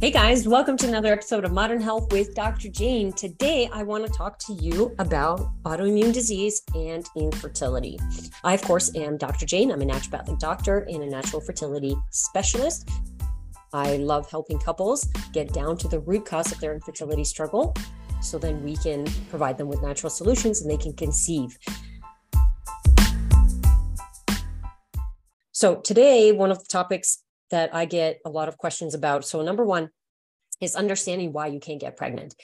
Hey guys, welcome to another episode of Modern Health with Dr. Jane. Today, I want to talk to you about autoimmune disease and infertility. I, of course, am Dr. Jane. I'm a naturopathic doctor and a natural fertility specialist. I love helping couples get down to the root cause of their infertility struggle so then we can provide them with natural solutions and they can conceive. So, today, one of the topics that I get a lot of questions about. So, number one is understanding why you can't get pregnant.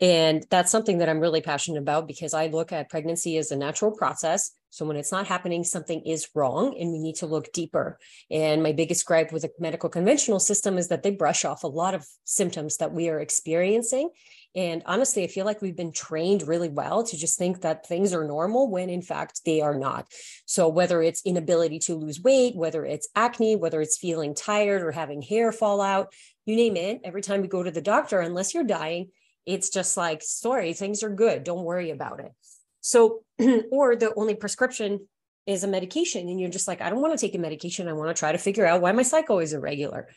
And that's something that I'm really passionate about because I look at pregnancy as a natural process. So when it's not happening, something is wrong and we need to look deeper. And my biggest gripe with the medical conventional system is that they brush off a lot of symptoms that we are experiencing. And honestly, I feel like we've been trained really well to just think that things are normal when in fact they are not. So whether it's inability to lose weight, whether it's acne, whether it's feeling tired or having hair fall out, you name it, every time you go to the doctor, unless you're dying, it's just like, sorry, things are good. Don't worry about it. So, or the only prescription is a medication, and you're just like, I don't want to take a medication. I want to try to figure out why my cycle is irregular.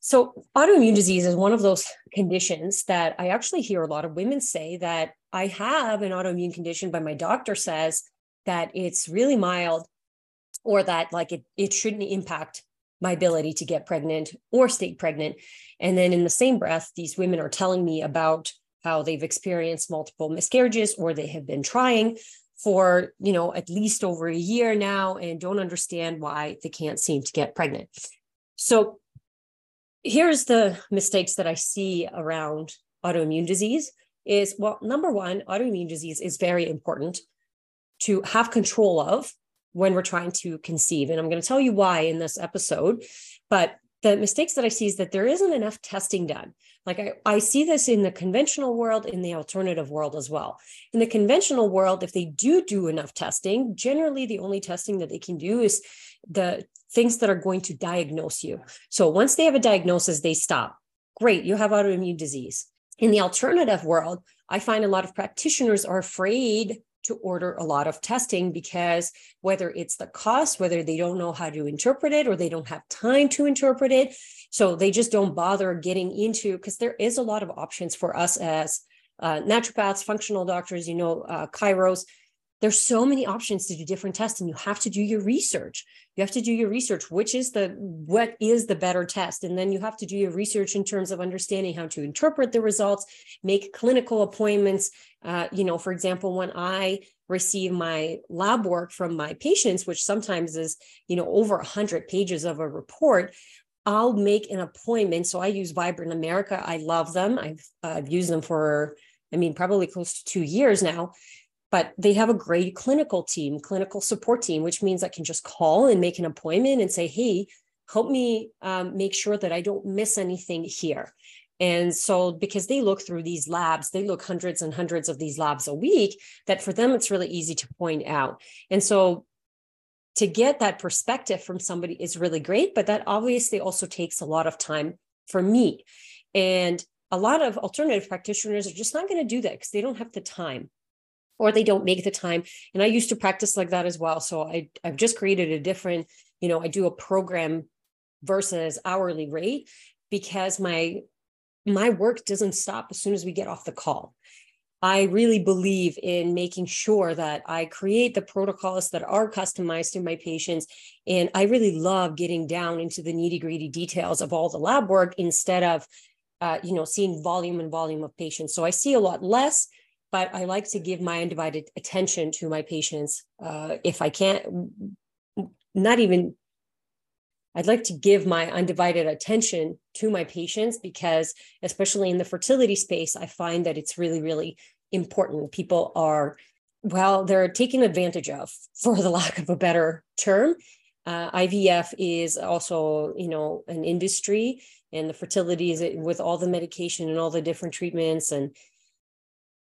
So, autoimmune disease is one of those conditions that I actually hear a lot of women say that I have an autoimmune condition, but my doctor says that it's really mild or that like it, it shouldn't impact my ability to get pregnant or stay pregnant. And then in the same breath, these women are telling me about how they've experienced multiple miscarriages or they have been trying for, you know, at least over a year now and don't understand why they can't seem to get pregnant. So here's the mistakes that I see around autoimmune disease is well, number one, autoimmune disease is very important to have control of when we're trying to conceive. And I'm going to tell you why in this episode. But the mistakes that I see is that there isn't enough testing done. Like I, I see this in the conventional world, in the alternative world as well. In the conventional world, if they do do enough testing, generally the only testing that they can do is the things that are going to diagnose you. So once they have a diagnosis, they stop. Great, you have autoimmune disease. In the alternative world, I find a lot of practitioners are afraid to order a lot of testing because whether it's the cost, whether they don't know how to interpret it or they don't have time to interpret it. So they just don't bother getting into because there is a lot of options for us as uh, naturopaths, functional doctors, you know, uh, chiros there's so many options to do different tests and you have to do your research you have to do your research which is the what is the better test and then you have to do your research in terms of understanding how to interpret the results make clinical appointments uh, you know for example when i receive my lab work from my patients which sometimes is you know over 100 pages of a report I'll make an appointment. So I use Vibrant America. I love them. I've, I've used them for, I mean, probably close to two years now but they have a great clinical team, clinical support team, which means I can just call and make an appointment and say, hey, help me um, make sure that I don't miss anything here. And so, because they look through these labs, they look hundreds and hundreds of these labs a week, that for them, it's really easy to point out. And so, to get that perspective from somebody is really great, but that obviously also takes a lot of time for me. And a lot of alternative practitioners are just not going to do that because they don't have the time or they don't make the time. And I used to practice like that as well. So I, I've just created a different, you know, I do a program versus hourly rate because my my work doesn't stop as soon as we get off the call. I really believe in making sure that I create the protocols that are customized to my patients. And I really love getting down into the nitty gritty details of all the lab work instead of, uh, you know, seeing volume and volume of patients. So I see a lot less but I like to give my undivided attention to my patients. Uh, if I can't, not even, I'd like to give my undivided attention to my patients because, especially in the fertility space, I find that it's really, really important. People are, well, they're taken advantage of, for the lack of a better term. Uh, IVF is also, you know, an industry, and the fertility is with all the medication and all the different treatments and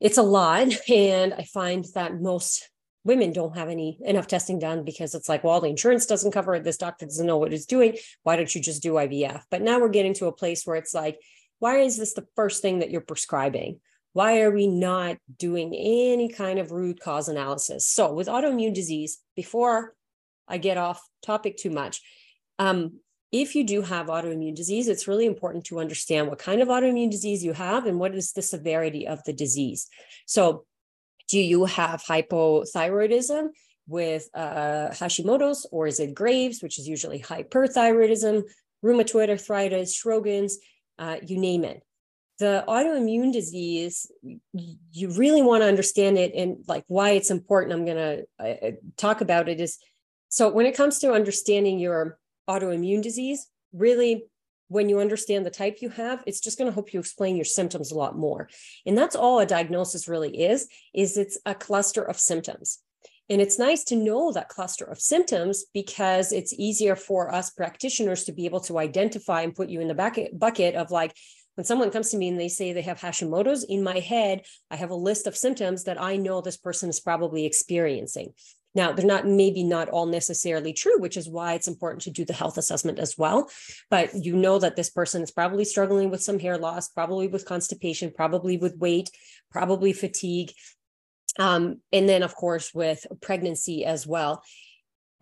it's a lot. And I find that most women don't have any enough testing done because it's like, well, the insurance doesn't cover it. This doctor doesn't know what it's doing. Why don't you just do IVF? But now we're getting to a place where it's like, why is this the first thing that you're prescribing? Why are we not doing any kind of root cause analysis? So, with autoimmune disease, before I get off topic too much, um, if you do have autoimmune disease, it's really important to understand what kind of autoimmune disease you have and what is the severity of the disease. So, do you have hypothyroidism with uh, Hashimoto's, or is it Graves, which is usually hyperthyroidism, rheumatoid arthritis, Sjogren's, uh, you name it? The autoimmune disease, you really want to understand it and like why it's important. I'm going to uh, talk about it is so when it comes to understanding your autoimmune disease, really, when you understand the type you have, it's just going to help you explain your symptoms a lot more. And that's all a diagnosis really is, is it's a cluster of symptoms. And it's nice to know that cluster of symptoms because it's easier for us practitioners to be able to identify and put you in the bucket, bucket of like, when someone comes to me and they say they have Hashimoto's, in my head, I have a list of symptoms that I know this person is probably experiencing. Now, they're not maybe not all necessarily true, which is why it's important to do the health assessment as well. But you know that this person is probably struggling with some hair loss, probably with constipation, probably with weight, probably fatigue. Um, and then, of course, with pregnancy as well.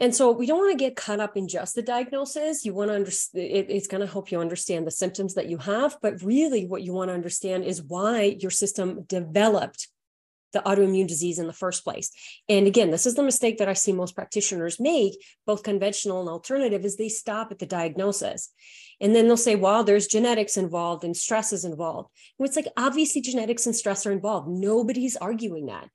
And so we don't want to get caught up in just the diagnosis. You want to understand it, it's going to help you understand the symptoms that you have. But really, what you want to understand is why your system developed the autoimmune disease in the first place. And again, this is the mistake that I see most practitioners make, both conventional and alternative, is they stop at the diagnosis. And then they'll say, well, there's genetics involved and stress is involved. And it's like, obviously, genetics and stress are involved. Nobody's arguing that.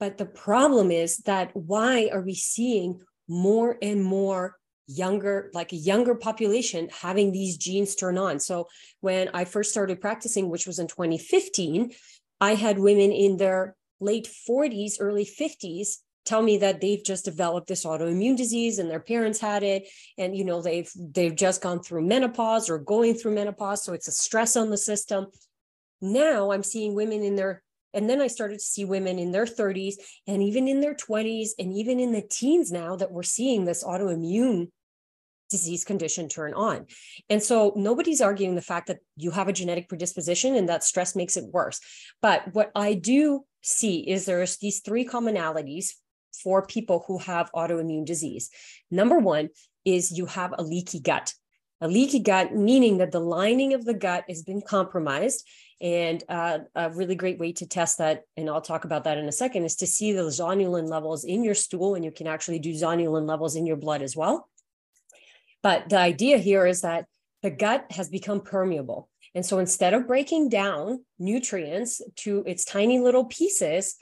But the problem is that why are we seeing more and more younger like a younger population having these genes turn on so when i first started practicing which was in 2015 i had women in their late 40s, early 50s tell me that they've just developed this autoimmune disease and their parents had it. And you know they've they've just gone through menopause or going through menopause. So it's a stress on the system. Now i'm seeing women in their and then i started to see women in their 30s and even in their 20s and even in the teens now that we're seeing this autoimmune disease condition turn on. And so nobody's arguing the fact that you have a genetic predisposition and that stress makes it worse. But what I do see is there's these three commonalities for people who have autoimmune disease. Number one is you have a leaky gut. A leaky gut, meaning that the lining of the gut has been compromised. And uh, a really great way to test that, and I'll talk about that in a second, is to see the zonulin levels in your stool, and you can actually do zonulin levels in your blood as well. But the idea here is that the gut has become permeable. And so instead of breaking down nutrients to its tiny little pieces,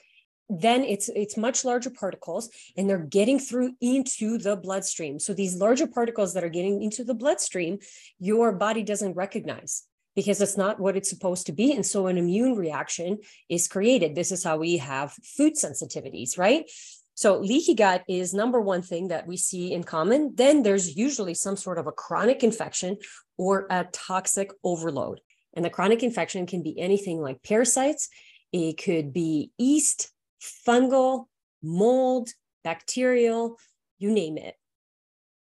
then it's it's much larger particles and they're getting through into the bloodstream. So these larger particles that are getting into the bloodstream, your body doesn't recognize because it's not what it's supposed to be. And so an immune reaction is created. This is how we have food sensitivities, right? So leaky gut is number one thing that we see in common. Then there's usually some sort of a chronic infection or a toxic overload. And the chronic infection can be anything like parasites, it could be yeast, fungal, mold, bacterial, you name it.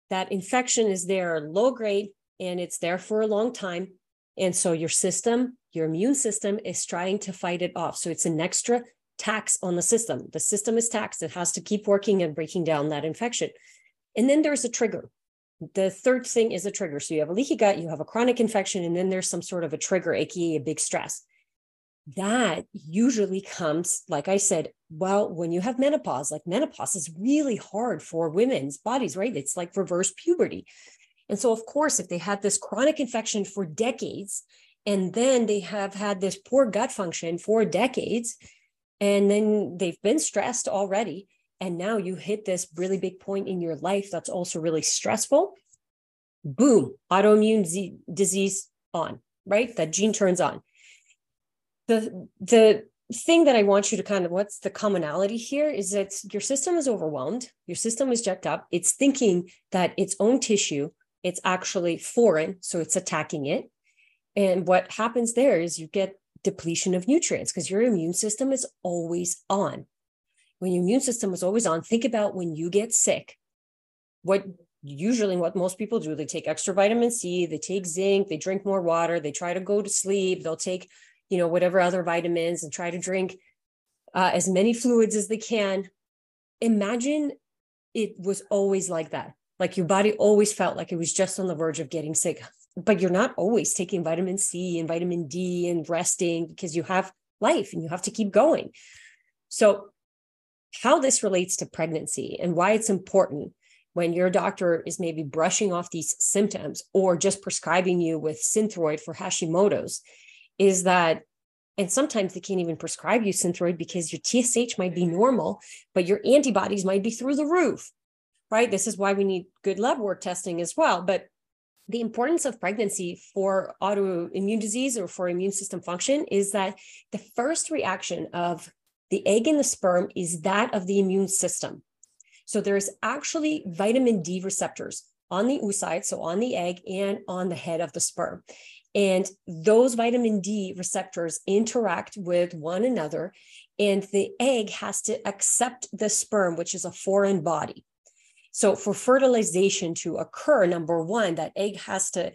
That infection is there low grade and it's there for a long time. And so your system, your immune system is trying to fight it off. So it's an extra tax on the system. The system is taxed. It has to keep working and breaking down that infection. And then there's a trigger. The third thing is a trigger. So you have a leaky gut, you have a chronic infection, and then there's some sort of a trigger, aka a big stress. That usually comes, like I said, well, when you have menopause, like menopause is really hard for women's bodies, right? It's like reverse puberty. And so, of course, if they had this chronic infection for decades, and then they have had this poor gut function for decades, and then they've been stressed already. And now you hit this really big point in your life that's also really stressful. Boom autoimmune z- disease on right? That gene turns on. The the thing that i want you to kind of what's the commonality here is that your system is overwhelmed. Your system is jacked up. It's thinking that its own tissue it's actually foreign so it's attacking it. And what happens there is you get depletion of nutrients because your immune system is always on. When your immune system is always on, think about when you get sick. What usually what most people do, they take extra vitamin C, they take zinc, they drink more water, they try to go to sleep, they'll take, you know, whatever other vitamins and try to drink uh, as many fluids as they can. Imagine it was always like that Like your body always felt like it was just on the verge of getting sick, but you're not always taking vitamin C and vitamin D and resting because you have life and you have to keep going. So, how this relates to pregnancy and why it's important when your doctor is maybe brushing off these symptoms or just prescribing you with synthroid for Hashimoto's is that, and sometimes they can't even prescribe you synthroid because your TSH might be normal, but your antibodies might be through the roof, right? This is why we need good lab work testing as well. But the importance of pregnancy for autoimmune disease or for immune system function is that the first reaction of the egg and the sperm is that of the immune system. So there's actually vitamin D receptors on the oocyte, so on the egg and on the head of the sperm. And those vitamin D receptors interact with one another, and the egg has to accept the sperm, which is a foreign body. So, for fertilization to occur, number one, that egg has to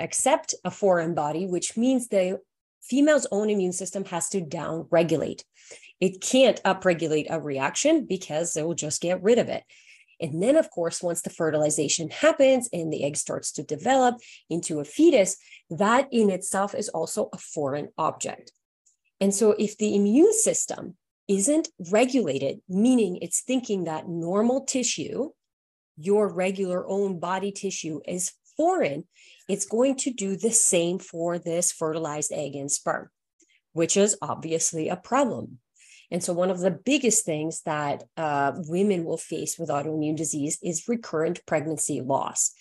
accept a foreign body, which means the female's own immune system has to down regulate. It can't upregulate a reaction because it will just get rid of it. And then, of course, once the fertilization happens and the egg starts to develop into a fetus, that in itself is also a foreign object. And so, if the immune system isn't regulated, meaning it's thinking that normal tissue, your regular own body tissue, is foreign, it's going to do the same for this fertilized egg and sperm, which is obviously a problem. And so, one of the biggest things that uh, women will face with autoimmune disease is recurrent pregnancy loss.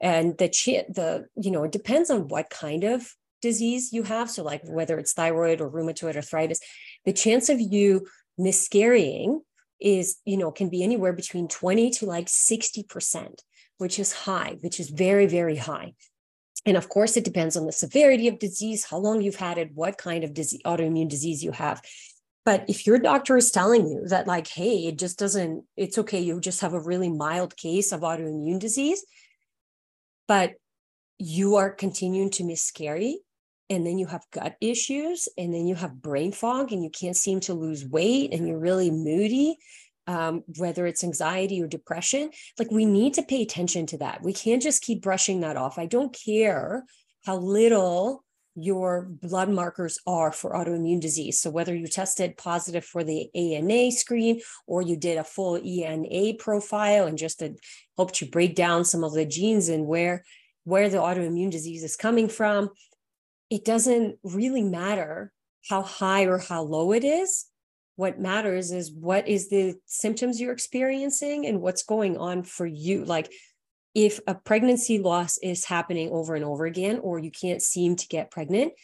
And the, ch- the, you know, it depends on what kind of disease you have. So, like whether it's thyroid or rheumatoid arthritis, the chance of you miscarrying is, you know, can be anywhere between 20 to like 60%, which is high, which is very, very high. And of course, it depends on the severity of disease, how long you've had it, what kind of disease, autoimmune disease you have. But if your doctor is telling you that, like, hey, it just doesn't, it's okay, you just have a really mild case of autoimmune disease, but you are continuing to miscarry, and then you have gut issues, and then you have brain fog, and you can't seem to lose weight, and you're really moody, um, whether it's anxiety or depression, like we need to pay attention to that. We can't just keep brushing that off. I don't care how little your blood markers are for autoimmune disease. So whether you tested positive for the ANA screen or you did a full ENA profile and just to, hope to break down some of the genes and where where the autoimmune disease is coming from, it doesn't really matter how high or how low it is. What matters is what is the symptoms you're experiencing and what's going on for you. Like if a pregnancy loss is happening over and over again, or you can't seem to get pregnant,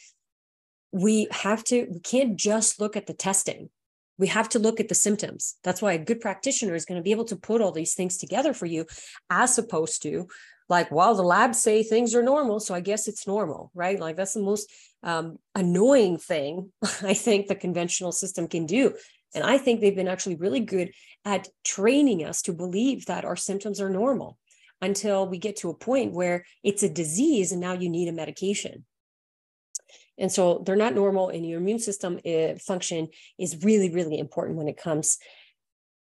we have to, we can't just look at the testing. We have to look at the symptoms. That's why a good practitioner is going to be able to put all these things together for you, as opposed to like, well, the labs say things are normal. So I guess it's normal, right? Like that's the most um, annoying thing I think the conventional system can do. And I think they've been actually really good at training us to believe that our symptoms are normal until we get to a point where it's a disease and now you need a medication. And so they're not normal, and your immune system uh, function is really, really important when it comes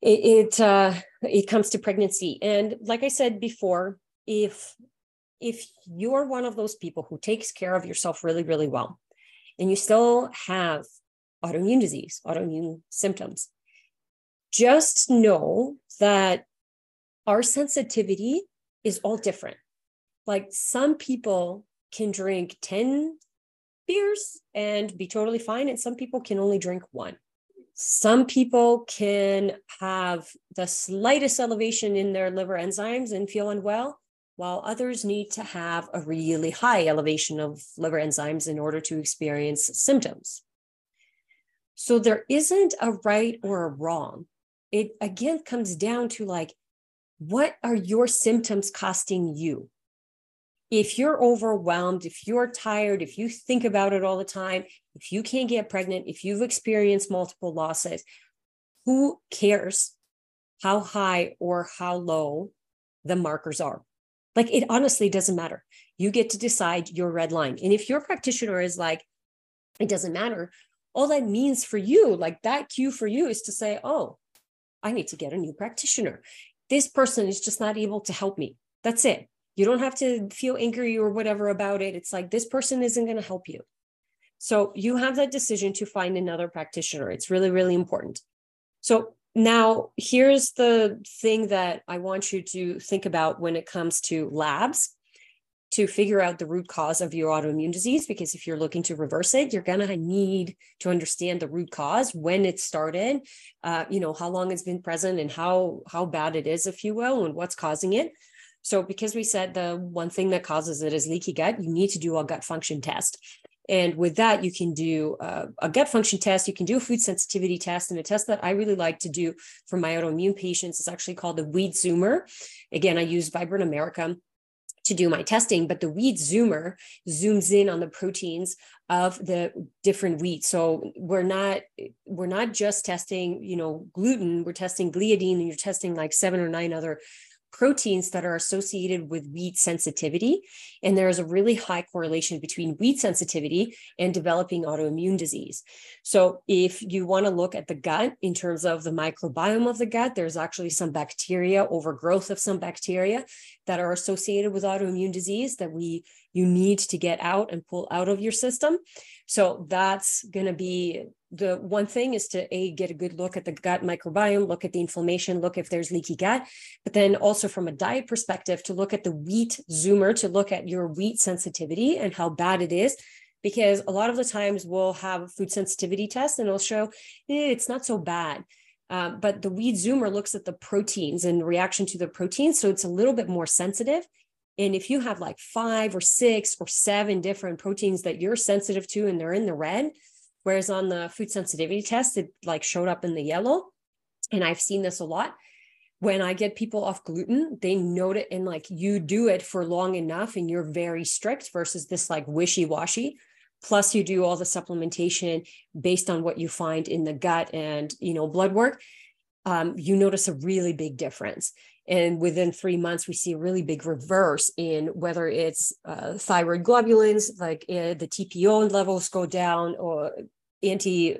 it it, uh, it comes to pregnancy. And like I said before, if if you're one of those people who takes care of yourself really, really well, and you still have autoimmune disease, autoimmune symptoms, just know that our sensitivity is all different. Like some people can drink 10 beers and be totally fine, and some people can only drink one. Some people can have the slightest elevation in their liver enzymes and feel unwell, while others need to have a really high elevation of liver enzymes in order to experience symptoms. So there isn't a right or a wrong. It again comes down to like, what are your symptoms costing you? If you're overwhelmed, if you're tired, if you think about it all the time, if you can't get pregnant, if you've experienced multiple losses, who cares how high or how low the markers are? Like it honestly doesn't matter. You get to decide your red line. And if your practitioner is like, it doesn't matter, all that means for you, like that cue for you is to say, oh, I need to get a new practitioner this person is just not able to help me. That's it. You don't have to feel angry or whatever about it. It's like this person isn't going to help you. So you have that decision to find another practitioner. It's really, really important. So now here's the thing that I want you to think about when it comes to labs to figure out the root cause of your autoimmune disease because if you're looking to reverse it you're going to need to understand the root cause when it started uh, you know how long it's been present and how how bad it is if you will and what's causing it. So because we said the one thing that causes it is leaky gut you need to do a gut function test and with that, you can do uh, a gut function test. You can do a food sensitivity test. And a test that I really like to do for my autoimmune patients is actually called the Wheat Zoomer. Again, I use Vibrant America to do my testing, but the wheat zoomer zooms in on the proteins of the different wheat. So we're not we're not just testing, you know, gluten, we're testing gliadin and you're testing like seven or nine other proteins that are associated with wheat sensitivity. And there is a really high correlation between wheat sensitivity and developing autoimmune disease. So, if you want to look at the gut in terms of the microbiome of the gut, there's actually some bacteria, overgrowth of some bacteria that are associated with autoimmune disease that we you need to get out and pull out of your system. So that's going to be the one thing is to a get a good look at the gut microbiome look at the inflammation look if there's leaky gut but then also from a diet perspective to look at the wheat zoomer to look at your wheat sensitivity and how bad it is because a lot of the times we'll have food sensitivity test and it'll show eh, it's not so bad. Um, but the wheat zoomer looks at the proteins and reaction to the proteins so it's a little bit more sensitive. And if you have like five or six or seven different proteins that you're sensitive to and they're in the red Whereas on the food sensitivity test, it like showed up in the yellow. And I've seen this a lot. When I get people off gluten, they note it and like you do it for long enough and you're very strict versus this like wishy washy. Plus, you do all the supplementation based on what you find in the gut and you know blood work. Um, you notice a really big difference. And within three months, we see a really big reverse in whether it's uh, thyroid globulins, like uh, the TPO levels go down, or anti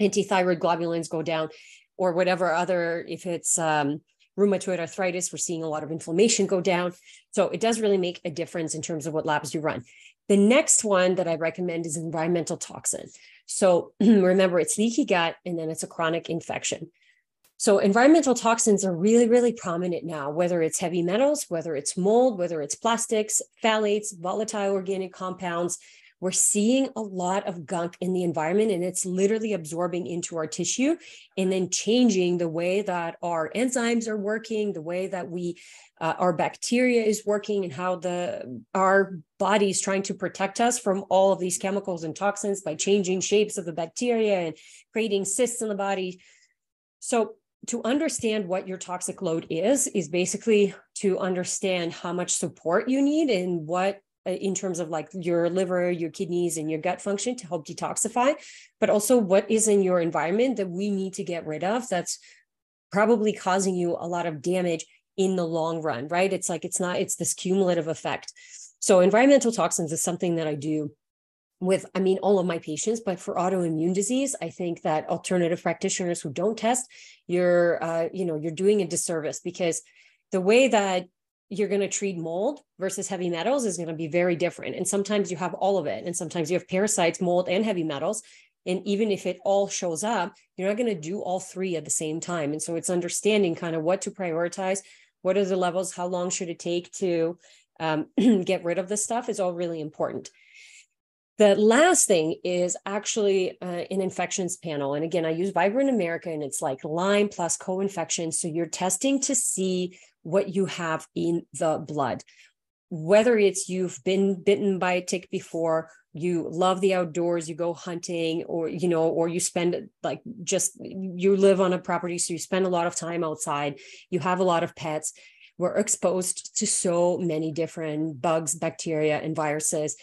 anti-thyroid globulins go down or whatever other if it's um, rheumatoid arthritis we're seeing a lot of inflammation go down. So it does really make a difference in terms of what labs you run. The next one that i recommend is environmental toxin. So remember it's leaky gut and then it's a chronic infection so environmental toxins are really really prominent now whether it's heavy metals whether it's mold whether it's plastics phthalates volatile organic compounds. We're seeing a lot of gunk in the environment and it's literally absorbing into our tissue and then changing the way that our enzymes are working the way that we uh, our bacteria is working and how the our body is trying to protect us from all of these chemicals and toxins by changing shapes of the bacteria and creating cysts in the body. So to understand what your toxic load is is basically to understand how much support you need and what uh, in terms of like your liver, your kidneys, and your gut function to help detoxify, but also what is in your environment that we need to get rid of that's probably causing you a lot of damage in the long run, right? It's like it's not, it's this cumulative effect. So, environmental toxins is something that I do with i mean all of my patients but for autoimmune disease i think that alternative practitioners who don't test you're uh, you know you're doing a disservice because the way that you're going to treat mold versus heavy metals is going to be very different. And sometimes you have all of it. And sometimes you have parasites, mold, and heavy metals. And even if it all shows up, you're not going to do all three at the same time. And so it's understanding kind of what to prioritize, what are the levels, how long should it take to um, get rid of this stuff is all really important. The last thing is actually uh, an infections panel. And again, I use Vibrant America and it's like Lyme plus co infection. So you're testing to see what you have in the blood. Whether it's you've been bitten by a tick before, you love the outdoors, you go hunting, or you know, or you spend like just you live on a property, so you spend a lot of time outside, you have a lot of pets. We're exposed to so many different bugs, bacteria, and viruses.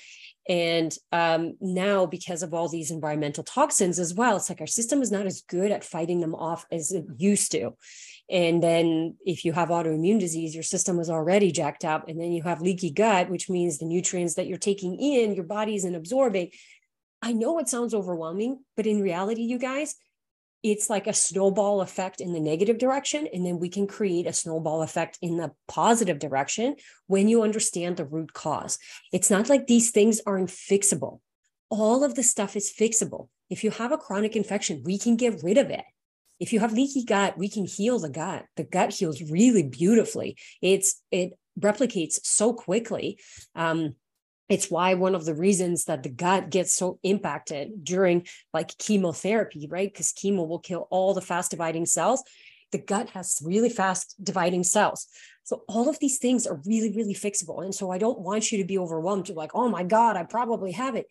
And um, now, because of all these environmental toxins as well, it's like our system is not as good at fighting them off as it used to. And then if you have autoimmune disease, your system is already jacked up. And then you have leaky gut, which means the nutrients that you're taking in, your body isn't absorbing. I know it sounds overwhelming, but in reality, you guys, it's like a snowball effect in the negative direction. And then we can create a snowball effect in the positive direction when you understand the root cause. It's not like these things aren't fixable. All of the stuff is fixable. If you have a chronic infection, we can get rid of it. If you have leaky gut, we can heal the gut. The gut heals really beautifully. It's it replicates so quickly. Um, it's why one of the reasons that the gut gets so impacted during like chemotherapy, right? Because chemo will kill all the fast dividing cells. The gut has really fast dividing cells. So all of these things are really, really fixable. And so I don't want you to be overwhelmed. You're like, oh my God, I probably have it.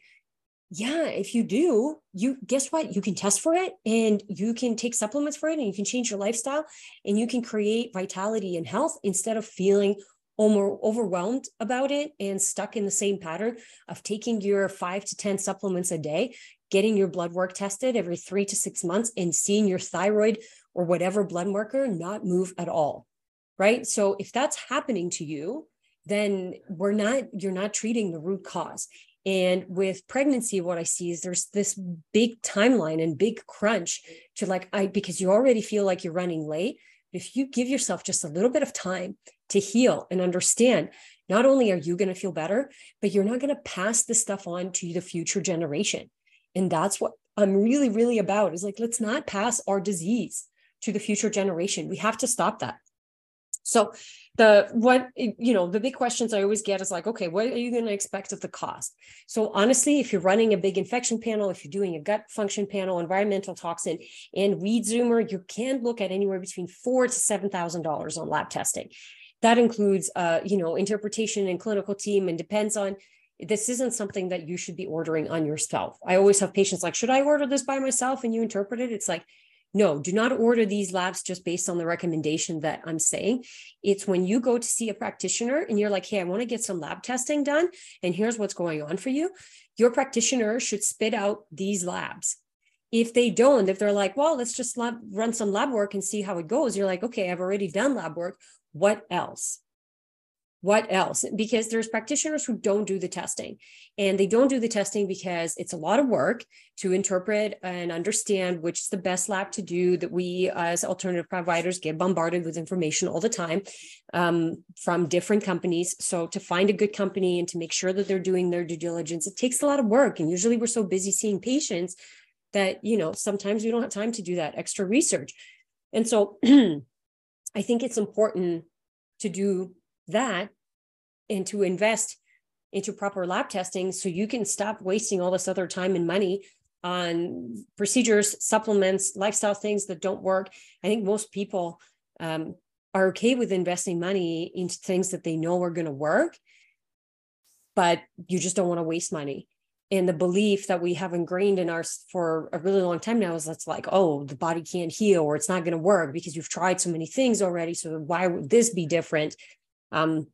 Yeah, if you do, you guess what? You can test for it and you can take supplements for it and you can change your lifestyle and you can create vitality and health instead of feeling overwhelmed about it and stuck in the same pattern of taking your five to 10 supplements a day, getting your blood work tested every three to six months, and seeing your thyroid or whatever blood marker not move at all. Right. So if that's happening to you, then we're not, you're not treating the root cause. And with pregnancy, what I see is there's this big timeline and big crunch to like, I, because you already feel like you're running late. If you give yourself just a little bit of time to heal and understand not only are you going to feel better, but you're not going to pass this stuff on to the future generation. And that's what I'm really, really about is like, let's not pass our disease to the future generation. We have to stop that. So the what you know the big questions i always get is like okay what are you going to expect of the cost so honestly if you're running a big infection panel if you're doing a gut function panel environmental toxin and wheat zoomer you can look at anywhere between four to seven thousand dollars on lab testing that includes uh, you know interpretation and clinical team and depends on this isn't something that you should be ordering on yourself. I always have patients like should i order this by myself? And you interpret it. It's like no do not order these labs just based on the recommendation that i'm saying. It's when you go to see a practitioner and you're like hey i want to get some lab testing done and here's what's going on for you. Your practitioner should spit out these labs. If they don't if they're like well let's just lab, run some lab work and see how it goes you're like okay i've already done lab work what else? What else? Because there's practitioners who don't do the testing and they don't do the testing because it's a lot of work to interpret and understand which is the best lab to do that we as alternative providers get bombarded with information all the time um, from different companies. So to find a good company and to make sure that they're doing their due diligence, it takes a lot of work. And usually we're so busy seeing patients that, you know, sometimes we don't have time to do that extra research. And so I think it's important to do that and to invest into proper lab testing so you can stop wasting all this other time and money on procedures, supplements, lifestyle things that don't work. I think most people um, are okay with investing money into things that they know are going to work, but you just don't want to waste money and the belief that we have ingrained in our for a really long time now is that's like oh the body can't heal or it's not going to work because you've tried so many things already so why would this be different? Um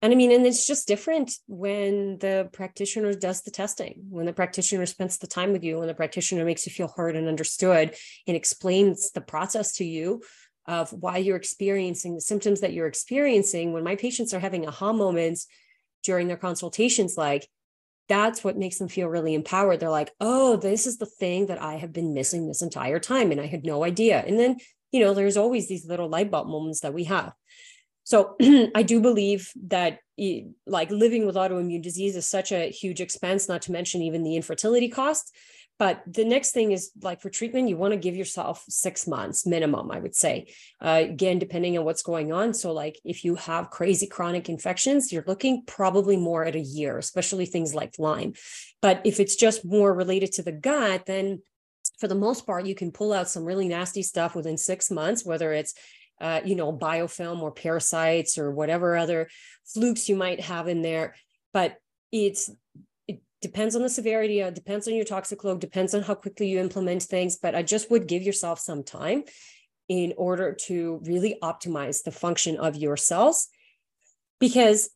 and i mean and it's just different when the practitioner does the testing when the practitioner spends the time with you when the practitioner makes you feel heard and understood and explains the process to you of why you're experiencing the symptoms that you're experiencing. When my patients are having aha moments during their consultations like that's what makes them feel really empowered. They're like, oh, this is the thing that I have been missing this entire time. And I had no idea. And then, you know, there's always these little light bulb moments that we have. So I do believe that like living with autoimmune disease is such a huge expense, not to mention even the infertility costs. But the next thing is like for treatment, you want to give yourself six months minimum, I would say. Uh, again, depending on what's going on. So, like if you have crazy chronic infections, you're looking probably more at a year, especially things like Lyme. But if it's just more related to the gut, then for the most part, you can pull out some really nasty stuff within six months, whether it's uh, you know, biofilm or parasites or whatever other flukes you might have in there. But it's depends on the severity, uh, depends on your toxic load, depends on how quickly you implement things. But I just would give yourself some time in order to really optimize the function of your cells. Because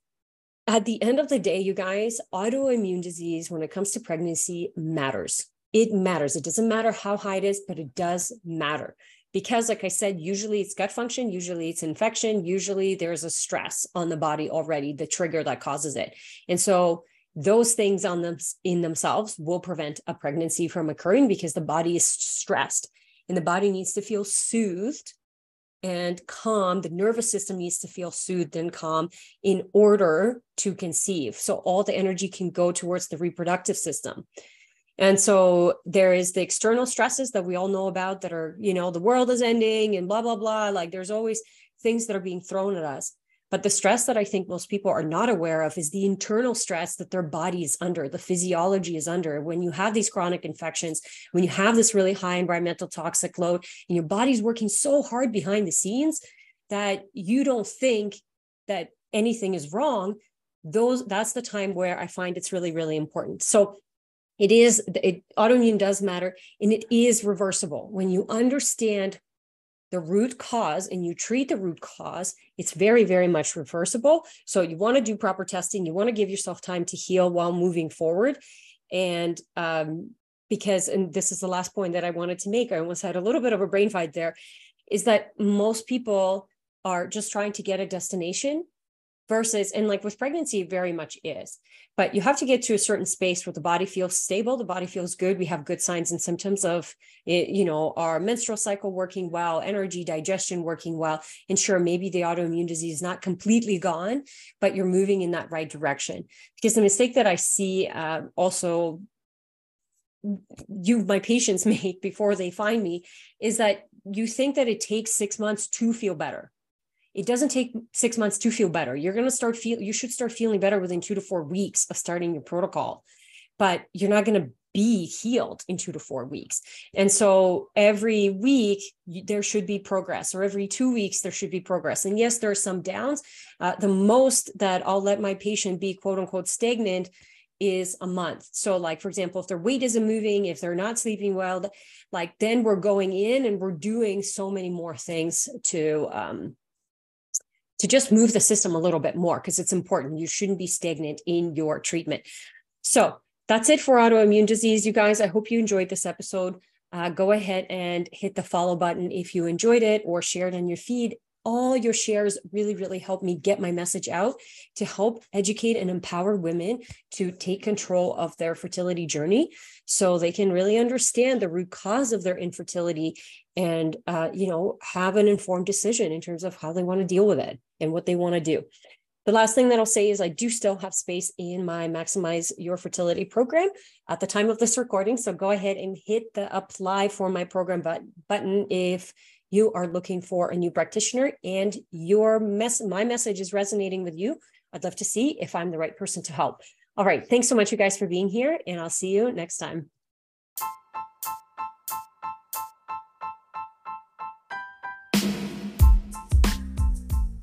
at the end of the day, you guys, autoimmune disease, when it comes to pregnancy, matters. It matters. It doesn't matter how high it is, but it does matter. Because, like I said, usually it's gut function, usually it's infection, usually there's a stress on the body already, the trigger that causes it. And so, those things on them in themselves will prevent a pregnancy from occurring because the body is stressed and the body needs to feel soothed and calm. The nervous system needs to feel soothed and calm in order to conceive. So all the energy can go towards the reproductive system. And so there is the external stresses that we all know about that are, you know, the world is ending and blah, blah, blah. Like there's always things that are being thrown at us. But the stress that I think most people are not aware of is the internal stress that their body is under, the physiology is under. When you have these chronic infections, when you have this really high environmental toxic load, and your body's working so hard behind the scenes that you don't think that anything is wrong, those that's the time where I find it's really, really important. So it is it, autoimmune does matter and it is reversible when you understand the root cause and you treat the root cause, it's very, very much reversible. So you want to do proper testing. You want to give yourself time to heal while moving forward. And um, because, and this is the last point that I wanted to make, I almost had a little bit of a brain fight there, is that most people are just trying to get a destination versus and like with pregnancy very much is but you have to get to a certain space where the body feels stable the body feels good we have good signs and symptoms of it, you know our menstrual cycle working well energy digestion working well and sure maybe the autoimmune disease is not completely gone but you're moving in that right direction. Because the mistake that i see uh, also you my patients make before they find me is that you think that it takes six months to feel better it doesn't take six months to feel better. You're going to start feel you should start feeling better within two to four weeks of starting your protocol, but you're not going to be healed in two to four weeks. And so every week there should be progress, or every two weeks there should be progress. And yes, there are some downs. Uh, the most that I'll let my patient be quote unquote stagnant is a month. So, like for example, if their weight isn't moving, if they're not sleeping well, like then we're going in and we're doing so many more things to um, to just move the system a little bit more because it's important. You shouldn't be stagnant in your treatment. So that's it for autoimmune disease, you guys. I hope you enjoyed this episode. Uh, go ahead and hit the follow button if you enjoyed it or share it on your feed. All your shares really, really help me get my message out to help educate and empower women to take control of their fertility journey so they can really understand the root cause of their infertility and uh, you know have an informed decision in terms of how they want to deal with it and what they want to do. The last thing that i'll say is i do still have space in my maximize your fertility program at the time of this recording. So go ahead and hit the apply for my program button if you are looking for a new practitioner and your mess my message is resonating with you. I'd love to see if i'm the right person to help. All right. Thanks so much you guys for being here and i'll see you next time